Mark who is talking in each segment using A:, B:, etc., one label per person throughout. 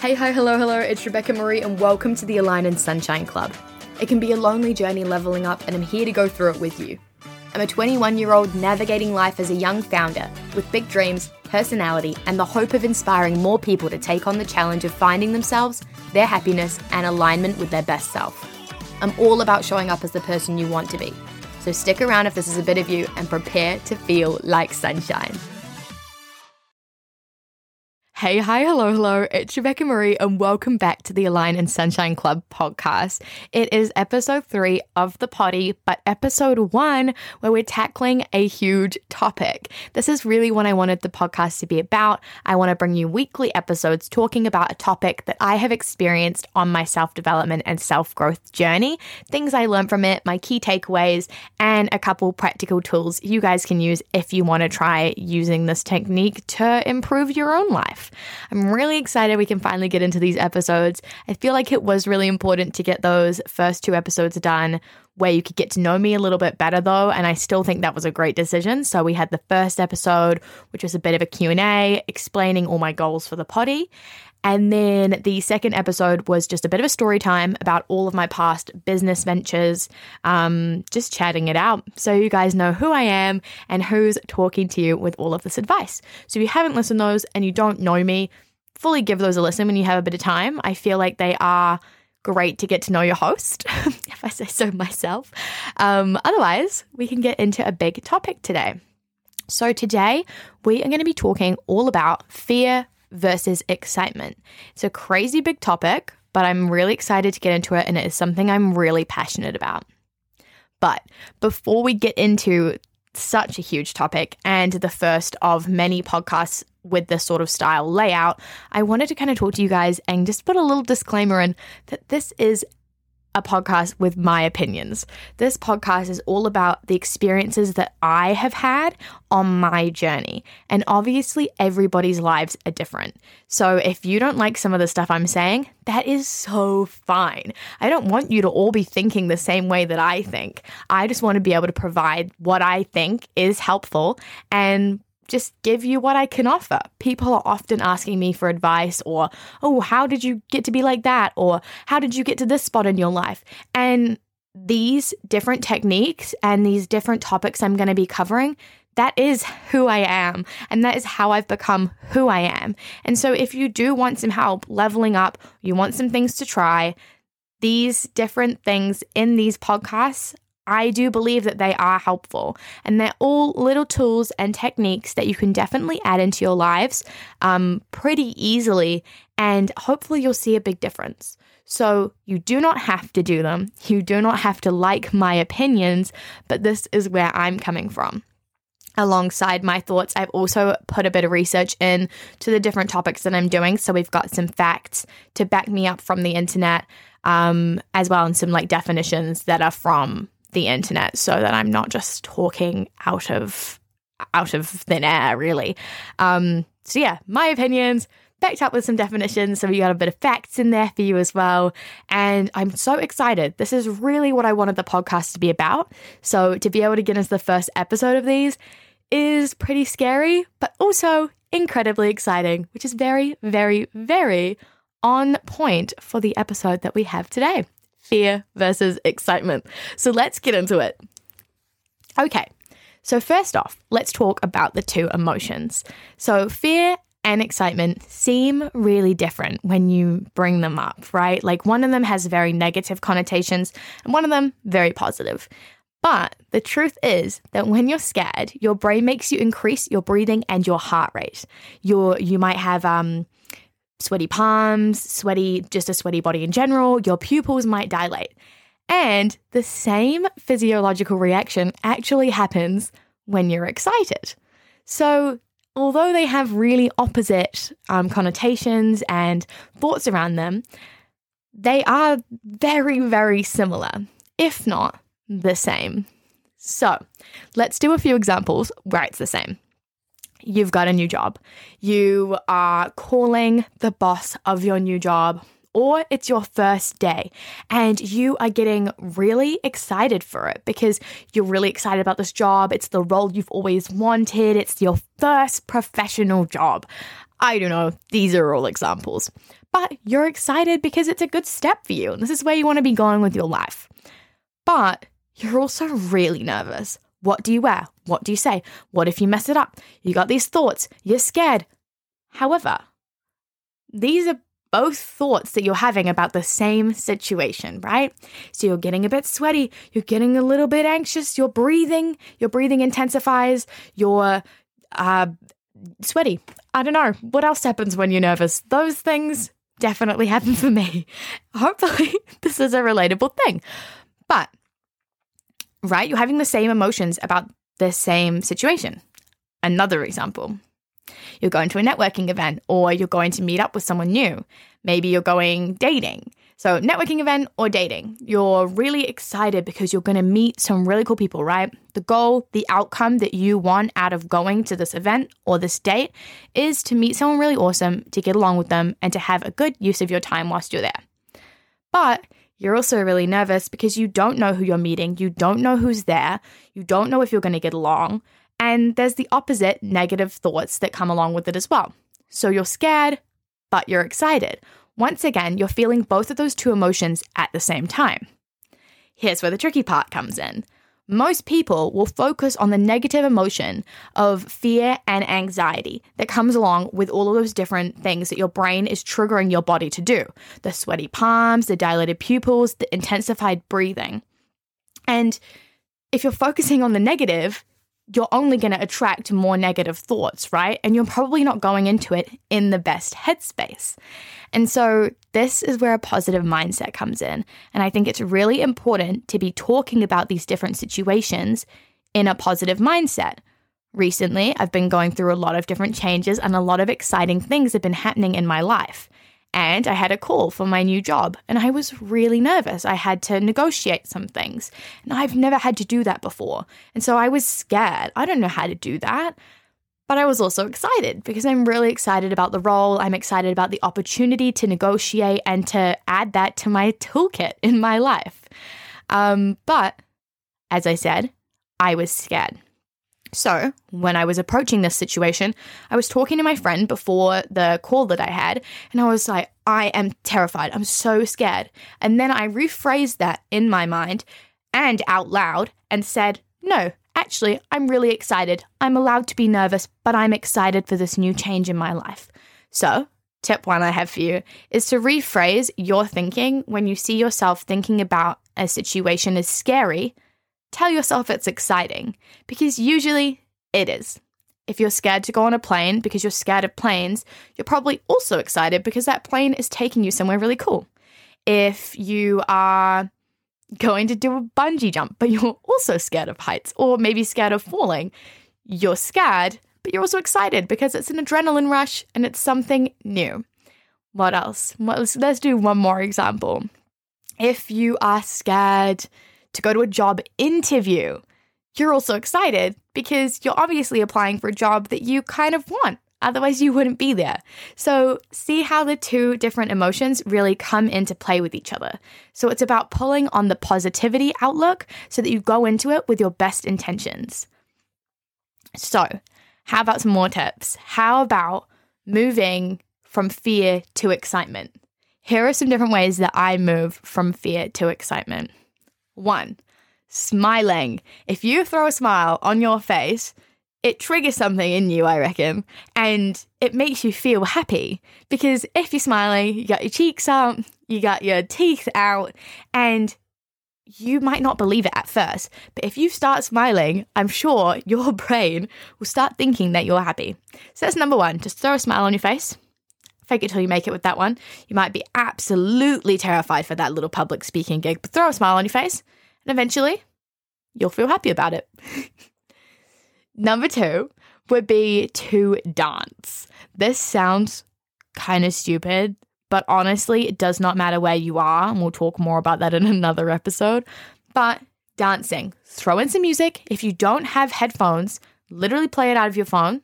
A: Hey, hi, hello, hello, it's Rebecca Marie, and welcome to the Align and Sunshine Club. It can be a lonely journey leveling up, and I'm here to go through it with you. I'm a 21 year old navigating life as a young founder with big dreams, personality, and the hope of inspiring more people to take on the challenge of finding themselves, their happiness, and alignment with their best self. I'm all about showing up as the person you want to be. So stick around if this is a bit of you and prepare to feel like sunshine. Hey, hi, hello, hello. It's Rebecca Marie, and welcome back to the Align and Sunshine Club podcast. It is episode three of the potty, but episode one, where we're tackling a huge topic. This is really what I wanted the podcast to be about. I want to bring you weekly episodes talking about a topic that I have experienced on my self development and self growth journey, things I learned from it, my key takeaways, and a couple practical tools you guys can use if you want to try using this technique to improve your own life. I'm really excited we can finally get into these episodes. I feel like it was really important to get those first two episodes done where you could get to know me a little bit better though and I still think that was a great decision. So we had the first episode which was a bit of a Q&A explaining all my goals for the potty and then the second episode was just a bit of a story time about all of my past business ventures, um, just chatting it out. So you guys know who I am and who's talking to you with all of this advice. So if you haven't listened to those and you don't know me, fully give those a listen when you have a bit of time. I feel like they are great to get to know your host, if I say so myself. Um, otherwise, we can get into a big topic today. So, today we are going to be talking all about fear versus excitement. It's a crazy big topic, but I'm really excited to get into it and it is something I'm really passionate about. But before we get into such a huge topic and the first of many podcasts with this sort of style layout, I wanted to kind of talk to you guys and just put a little disclaimer in that this is a podcast with my opinions. This podcast is all about the experiences that I have had on my journey. And obviously, everybody's lives are different. So if you don't like some of the stuff I'm saying, that is so fine. I don't want you to all be thinking the same way that I think. I just want to be able to provide what I think is helpful and just give you what I can offer. People are often asking me for advice or, oh, how did you get to be like that? Or how did you get to this spot in your life? And these different techniques and these different topics I'm going to be covering, that is who I am. And that is how I've become who I am. And so if you do want some help leveling up, you want some things to try, these different things in these podcasts I do believe that they are helpful and they're all little tools and techniques that you can definitely add into your lives um, pretty easily, and hopefully you'll see a big difference. So, you do not have to do them, you do not have to like my opinions, but this is where I'm coming from alongside my thoughts, I've also put a bit of research in to the different topics that I'm doing. So we've got some facts to back me up from the internet, um, as well, and some like definitions that are from the internet so that I'm not just talking out of out of thin air, really. Um, so yeah, my opinions backed up with some definitions. So we got a bit of facts in there for you as well. And I'm so excited. This is really what I wanted the podcast to be about. So to be able to get into the first episode of these is pretty scary, but also incredibly exciting, which is very, very, very on point for the episode that we have today fear versus excitement. So let's get into it. Okay, so first off, let's talk about the two emotions. So fear and excitement seem really different when you bring them up, right? Like one of them has very negative connotations and one of them very positive. But the truth is that when you're scared, your brain makes you increase your breathing and your heart rate. You're, you might have um, sweaty palms, sweaty, just a sweaty body in general, your pupils might dilate. And the same physiological reaction actually happens when you're excited. So, although they have really opposite um, connotations and thoughts around them, they are very, very similar, if not the same. So, let's do a few examples where it's the same you've got a new job. You are calling the boss of your new job, or it's your first day and you are getting really excited for it because you're really excited about this job. It's the role you've always wanted, it's your first professional job. I don't know. These are all examples. But you're excited because it's a good step for you. And this is where you want to be going with your life. But you're also really nervous. What do you wear? What do you say? What if you mess it up? You got these thoughts. You're scared. However, these are both thoughts that you're having about the same situation, right? So you're getting a bit sweaty, you're getting a little bit anxious, you're breathing, your breathing intensifies, you're uh, sweaty. I don't know. What else happens when you're nervous? Those things definitely happen for me. Hopefully, this is a relatable thing. But, right, you're having the same emotions about the same situation. Another example you're going to a networking event or you're going to meet up with someone new. Maybe you're going dating. So, networking event or dating, you're really excited because you're going to meet some really cool people, right? The goal, the outcome that you want out of going to this event or this date is to meet someone really awesome, to get along with them, and to have a good use of your time whilst you're there. But you're also really nervous because you don't know who you're meeting, you don't know who's there, you don't know if you're going to get along, and there's the opposite negative thoughts that come along with it as well. So you're scared, but you're excited. Once again, you're feeling both of those two emotions at the same time. Here's where the tricky part comes in. Most people will focus on the negative emotion of fear and anxiety that comes along with all of those different things that your brain is triggering your body to do the sweaty palms, the dilated pupils, the intensified breathing. And if you're focusing on the negative, you're only going to attract more negative thoughts, right? And you're probably not going into it in the best headspace. And so, this is where a positive mindset comes in. And I think it's really important to be talking about these different situations in a positive mindset. Recently, I've been going through a lot of different changes and a lot of exciting things have been happening in my life and I had a call for my new job, and I was really nervous. I had to negotiate some things, and I've never had to do that before. And so I was scared. I don't know how to do that. But I was also excited because I'm really excited about the role. I'm excited about the opportunity to negotiate and to add that to my toolkit in my life. Um, but as I said, I was scared. So, when I was approaching this situation, I was talking to my friend before the call that I had, and I was like, I am terrified. I'm so scared. And then I rephrased that in my mind and out loud and said, No, actually, I'm really excited. I'm allowed to be nervous, but I'm excited for this new change in my life. So, tip one I have for you is to rephrase your thinking when you see yourself thinking about a situation as scary tell yourself it's exciting because usually it is. If you're scared to go on a plane because you're scared of planes, you're probably also excited because that plane is taking you somewhere really cool. If you are going to do a bungee jump, but you're also scared of heights or maybe scared of falling, you're scared, but you're also excited because it's an adrenaline rush and it's something new. What else? Let's, let's do one more example. If you are scared to go to a job interview. You're also excited because you're obviously applying for a job that you kind of want. Otherwise, you wouldn't be there. So, see how the two different emotions really come into play with each other. So, it's about pulling on the positivity outlook so that you go into it with your best intentions. So, how about some more tips? How about moving from fear to excitement? Here are some different ways that I move from fear to excitement. One, smiling. If you throw a smile on your face, it triggers something in you, I reckon, and it makes you feel happy. Because if you're smiling, you got your cheeks up, you got your teeth out, and you might not believe it at first, but if you start smiling, I'm sure your brain will start thinking that you're happy. So that's number one, just throw a smile on your face. Fake it till you make it with that one. You might be absolutely terrified for that little public speaking gig, but throw a smile on your face, and eventually you'll feel happy about it. Number two would be to dance. This sounds kind of stupid, but honestly, it does not matter where you are, and we'll talk more about that in another episode. But dancing, throw in some music. If you don't have headphones, literally play it out of your phone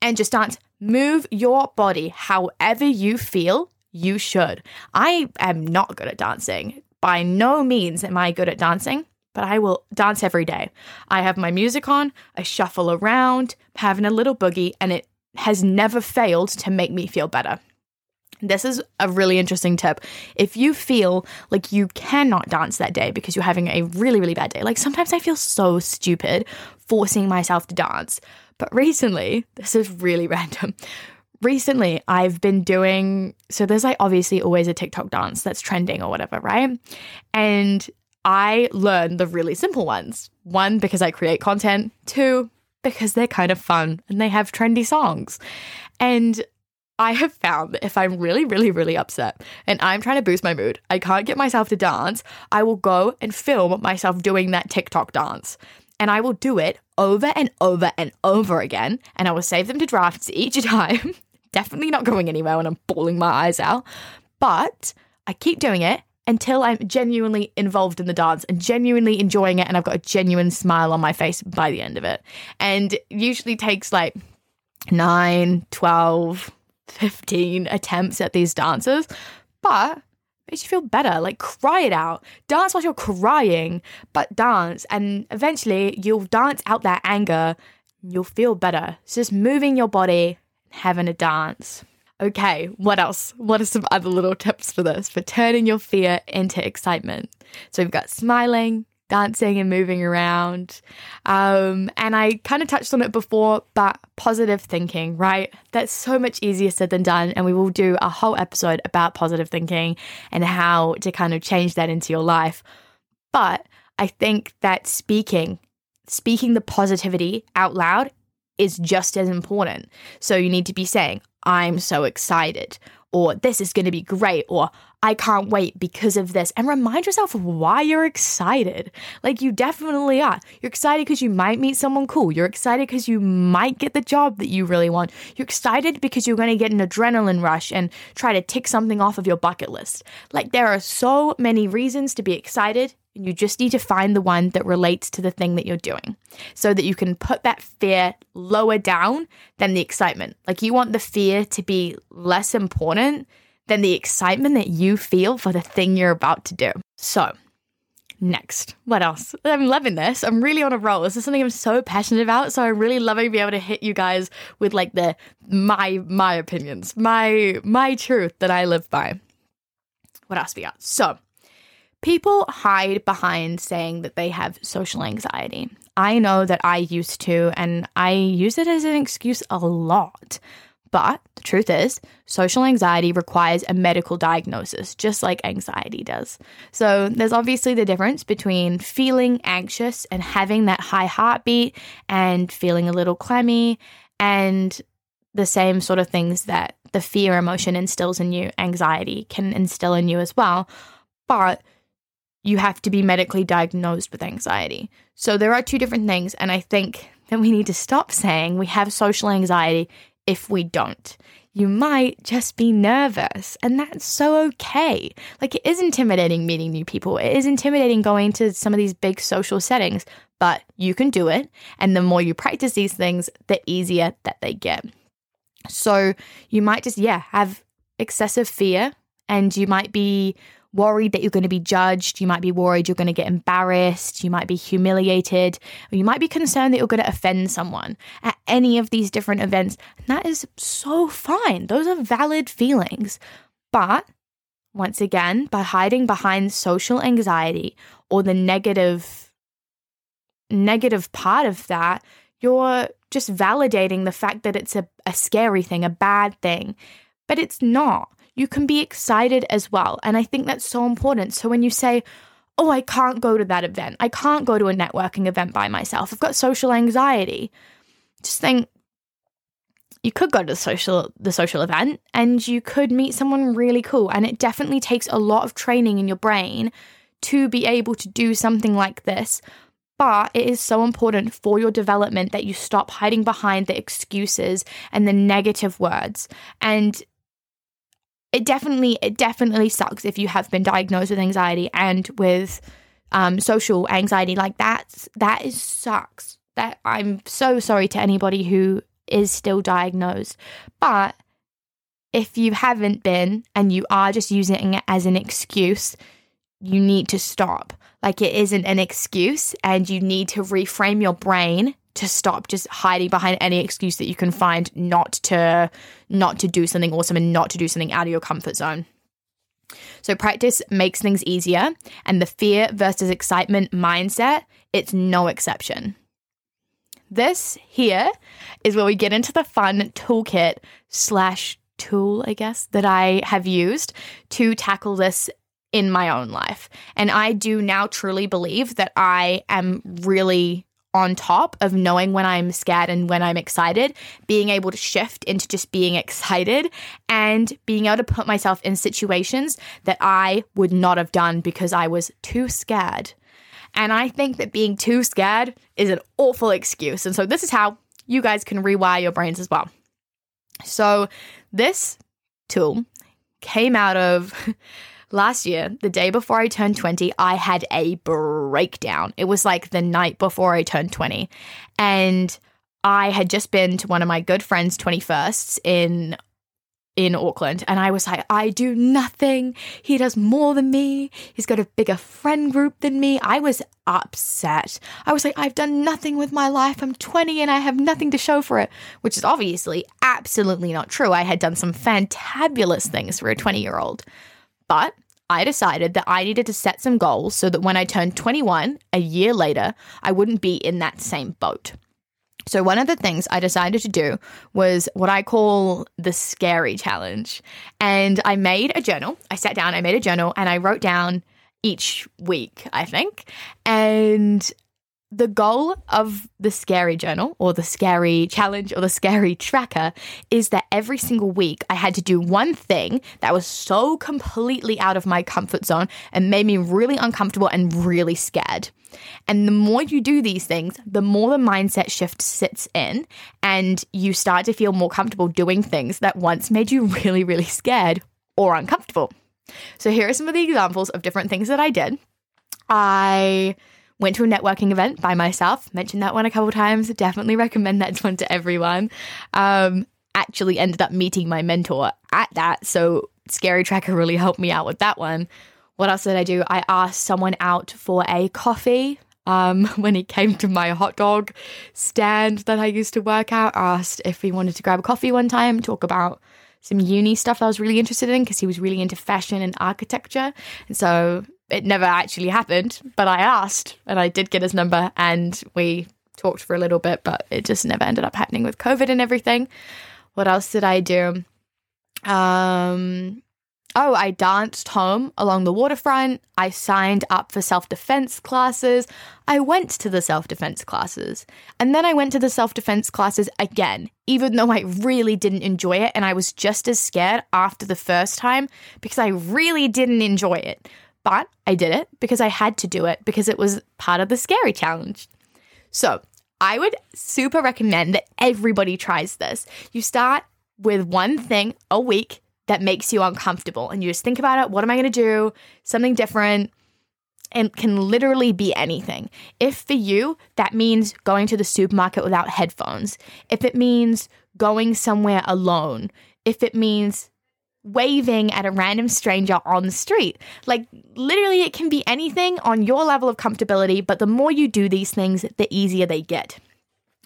A: and just dance. Move your body however you feel you should. I am not good at dancing. By no means am I good at dancing, but I will dance every day. I have my music on, I shuffle around, having a little boogie, and it has never failed to make me feel better. This is a really interesting tip. If you feel like you cannot dance that day because you're having a really, really bad day, like sometimes I feel so stupid forcing myself to dance. But recently, this is really random. Recently, I've been doing so there's like obviously always a TikTok dance that's trending or whatever, right? And I learn the really simple ones. One, because I create content. Two, because they're kind of fun and they have trendy songs. And I have found that if I'm really, really, really upset and I'm trying to boost my mood, I can't get myself to dance, I will go and film myself doing that TikTok dance. And I will do it over and over and over again. And I will save them to drafts each time. Definitely not going anywhere when I'm bawling my eyes out. But I keep doing it until I'm genuinely involved in the dance and genuinely enjoying it. And I've got a genuine smile on my face by the end of it. And usually takes like 9, 12, 15 attempts at these dances, but makes you feel better. Like cry it out. Dance while you're crying, but dance. And eventually you'll dance out that anger. You'll feel better. It's just moving your body, having a dance. Okay, what else? What are some other little tips for this? For turning your fear into excitement. So we've got smiling, dancing and moving around. Um, and I kind of touched on it before, but positive thinking, right? That's so much easier said than done. And we will do a whole episode about positive thinking and how to kind of change that into your life. But I think that speaking, speaking the positivity out loud is just as important. So you need to be saying, I'm so excited, or this is going to be great, or I can't wait because of this. And remind yourself why you're excited. Like you definitely are. You're excited because you might meet someone cool. You're excited because you might get the job that you really want. You're excited because you're going to get an adrenaline rush and try to tick something off of your bucket list. Like there are so many reasons to be excited you just need to find the one that relates to the thing that you're doing so that you can put that fear lower down than the excitement. Like you want the fear to be less important than the excitement that you feel for the thing you're about to do. So, next, what else? I'm loving this. I'm really on a roll. This is something I'm so passionate about. So I'm really loving being able to hit you guys with like the my my opinions, my my truth that I live by. What else we got? So People hide behind saying that they have social anxiety. I know that I used to, and I use it as an excuse a lot. But the truth is, social anxiety requires a medical diagnosis, just like anxiety does. So there's obviously the difference between feeling anxious and having that high heartbeat and feeling a little clammy, and the same sort of things that the fear emotion instills in you, anxiety can instill in you as well. But you have to be medically diagnosed with anxiety. So there are two different things. And I think that we need to stop saying we have social anxiety if we don't. You might just be nervous, and that's so okay. Like, it is intimidating meeting new people. It is intimidating going to some of these big social settings, but you can do it. And the more you practice these things, the easier that they get. So, you might just, yeah, have excessive fear, and you might be worried that you're going to be judged. You might be worried you're going to get embarrassed. You might be humiliated. Or you might be concerned that you're going to offend someone at any of these different events. And that is so fine. Those are valid feelings. But once again, by hiding behind social anxiety or the negative negative part of that, you're just validating the fact that it's a, a scary thing, a bad thing. But it's not you can be excited as well. And I think that's so important. So when you say, oh, I can't go to that event, I can't go to a networking event by myself, I've got social anxiety, just think, you could go to the social the social event and you could meet someone really cool. And it definitely takes a lot of training in your brain to be able to do something like this. But it is so important for your development that you stop hiding behind the excuses and the negative words. And it definitely it definitely sucks if you have been diagnosed with anxiety and with um, social anxiety like that. That is sucks. That i'm so sorry to anybody who is still diagnosed. But if you haven't been and you are just using it as an excuse you need to stop. Like it isn't an excuse and you need to reframe your brain to stop just hiding behind any excuse that you can find not to not to do something awesome and not to do something out of your comfort zone. So practice makes things easier and the fear versus excitement mindset, it's no exception. This here is where we get into the fun toolkit slash tool, I guess, that I have used to tackle this in my own life. And I do now truly believe that I am really on top of knowing when I'm scared and when I'm excited, being able to shift into just being excited and being able to put myself in situations that I would not have done because I was too scared. And I think that being too scared is an awful excuse. And so this is how you guys can rewire your brains as well. So this tool came out of Last year, the day before I turned 20, I had a breakdown. It was like the night before I turned 20. And I had just been to one of my good friends' 21st in in Auckland. And I was like I do nothing. He does more than me. He's got a bigger friend group than me. I was upset. I was like I've done nothing with my life. I'm 20 and I have nothing to show for it which is obviously absolutely not true. I had done some fantabulous things for a 20 year old but I decided that I needed to set some goals so that when I turned 21, a year later, I wouldn't be in that same boat. So, one of the things I decided to do was what I call the scary challenge. And I made a journal. I sat down, I made a journal, and I wrote down each week, I think. And the goal of the scary journal or the scary challenge or the scary tracker is that every single week I had to do one thing that was so completely out of my comfort zone and made me really uncomfortable and really scared. And the more you do these things, the more the mindset shift sits in and you start to feel more comfortable doing things that once made you really, really scared or uncomfortable. So here are some of the examples of different things that I did. I Went to a networking event by myself. Mentioned that one a couple times. Definitely recommend that one to everyone. Um, actually ended up meeting my mentor at that. So Scary Tracker really helped me out with that one. What else did I do? I asked someone out for a coffee. Um, when he came to my hot dog stand that I used to work at, asked if he wanted to grab a coffee one time, talk about some uni stuff I was really interested in because he was really into fashion and architecture. And so it never actually happened, but I asked and I did get his number and we talked for a little bit, but it just never ended up happening with COVID and everything. What else did I do? Um, oh, I danced home along the waterfront. I signed up for self defense classes. I went to the self defense classes. And then I went to the self defense classes again, even though I really didn't enjoy it. And I was just as scared after the first time because I really didn't enjoy it. But I did it because I had to do it because it was part of the scary challenge. So I would super recommend that everybody tries this. You start with one thing a week that makes you uncomfortable and you just think about it. What am I going to do? Something different. And can literally be anything. If for you, that means going to the supermarket without headphones, if it means going somewhere alone, if it means waving at a random stranger on the street. Like, literally, it can be anything on your level of comfortability, but the more you do these things, the easier they get.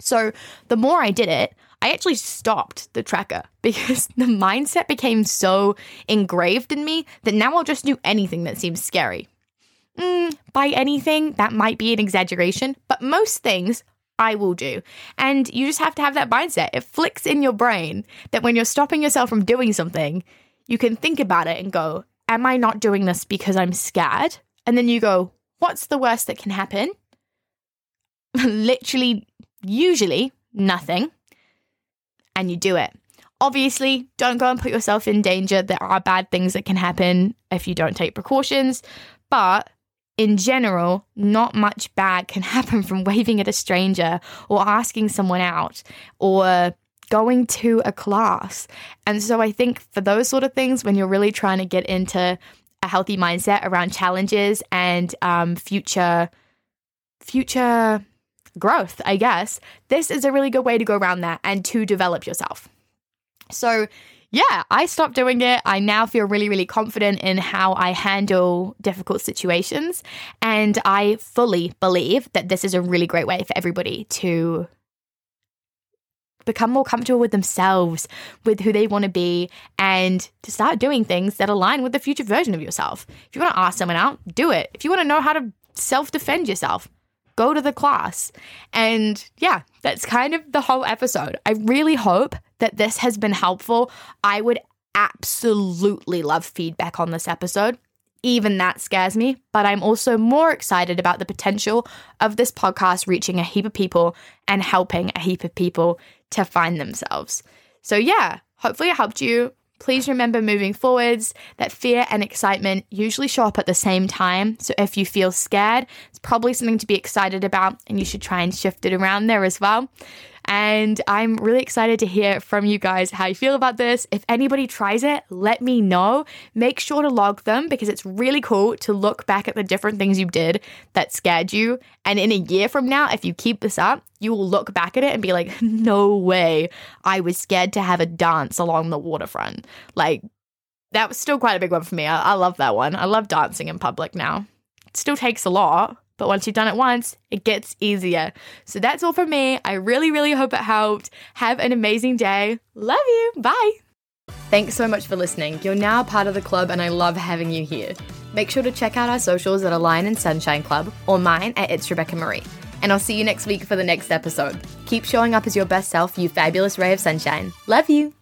A: So, the more I did it, I actually stopped the tracker because the mindset became so engraved in me that now I'll just do anything that seems scary. Mm, by anything, that might be an exaggeration, but most things I will do. And you just have to have that mindset. It flicks in your brain that when you're stopping yourself from doing something, you can think about it and go, Am I not doing this because I'm scared? And then you go, What's the worst that can happen? Literally, usually nothing. And you do it. Obviously, don't go and put yourself in danger. There are bad things that can happen if you don't take precautions. But in general, not much bad can happen from waving at a stranger or asking someone out or going to a class. And so I think for those sort of things, when you're really trying to get into a healthy mindset around challenges and um, future future growth, I guess, this is a really good way to go around that and to develop yourself. So yeah, I stopped doing it. I now feel really, really confident in how I handle difficult situations. And I fully believe that this is a really great way for everybody to become more comfortable with themselves, with who they want to be, and to start doing things that align with the future version of yourself. If you want to ask someone out, do it. If you want to know how to self defend yourself, go to the class. And yeah, that's kind of the whole episode. I really hope that this has been helpful. I would absolutely love feedback on this episode. Even that scares me, but I'm also more excited about the potential of this podcast reaching a heap of people and helping a heap of people to find themselves. So, yeah, hopefully it helped you. Please remember moving forwards that fear and excitement usually show up at the same time. So, if you feel scared, it's probably something to be excited about, and you should try and shift it around there as well. And I'm really excited to hear from you guys how you feel about this. If anybody tries it, let me know. Make sure to log them because it's really cool to look back at the different things you did that scared you. And in a year from now, if you keep this up, you will look back at it and be like, no way, I was scared to have a dance along the waterfront. Like, that was still quite a big one for me. I, I love that one. I love dancing in public now. It still takes a lot, but once you've done it once, it gets easier. So that's all from me. I really, really hope it helped. Have an amazing day. Love you. Bye. Thanks so much for listening. You're now part of the club, and I love having you here. Make sure to check out our socials at Align and Sunshine Club or mine at It's Rebecca Marie. And I'll see you next week for the next episode. Keep showing up as your best self, you fabulous ray of sunshine. Love you.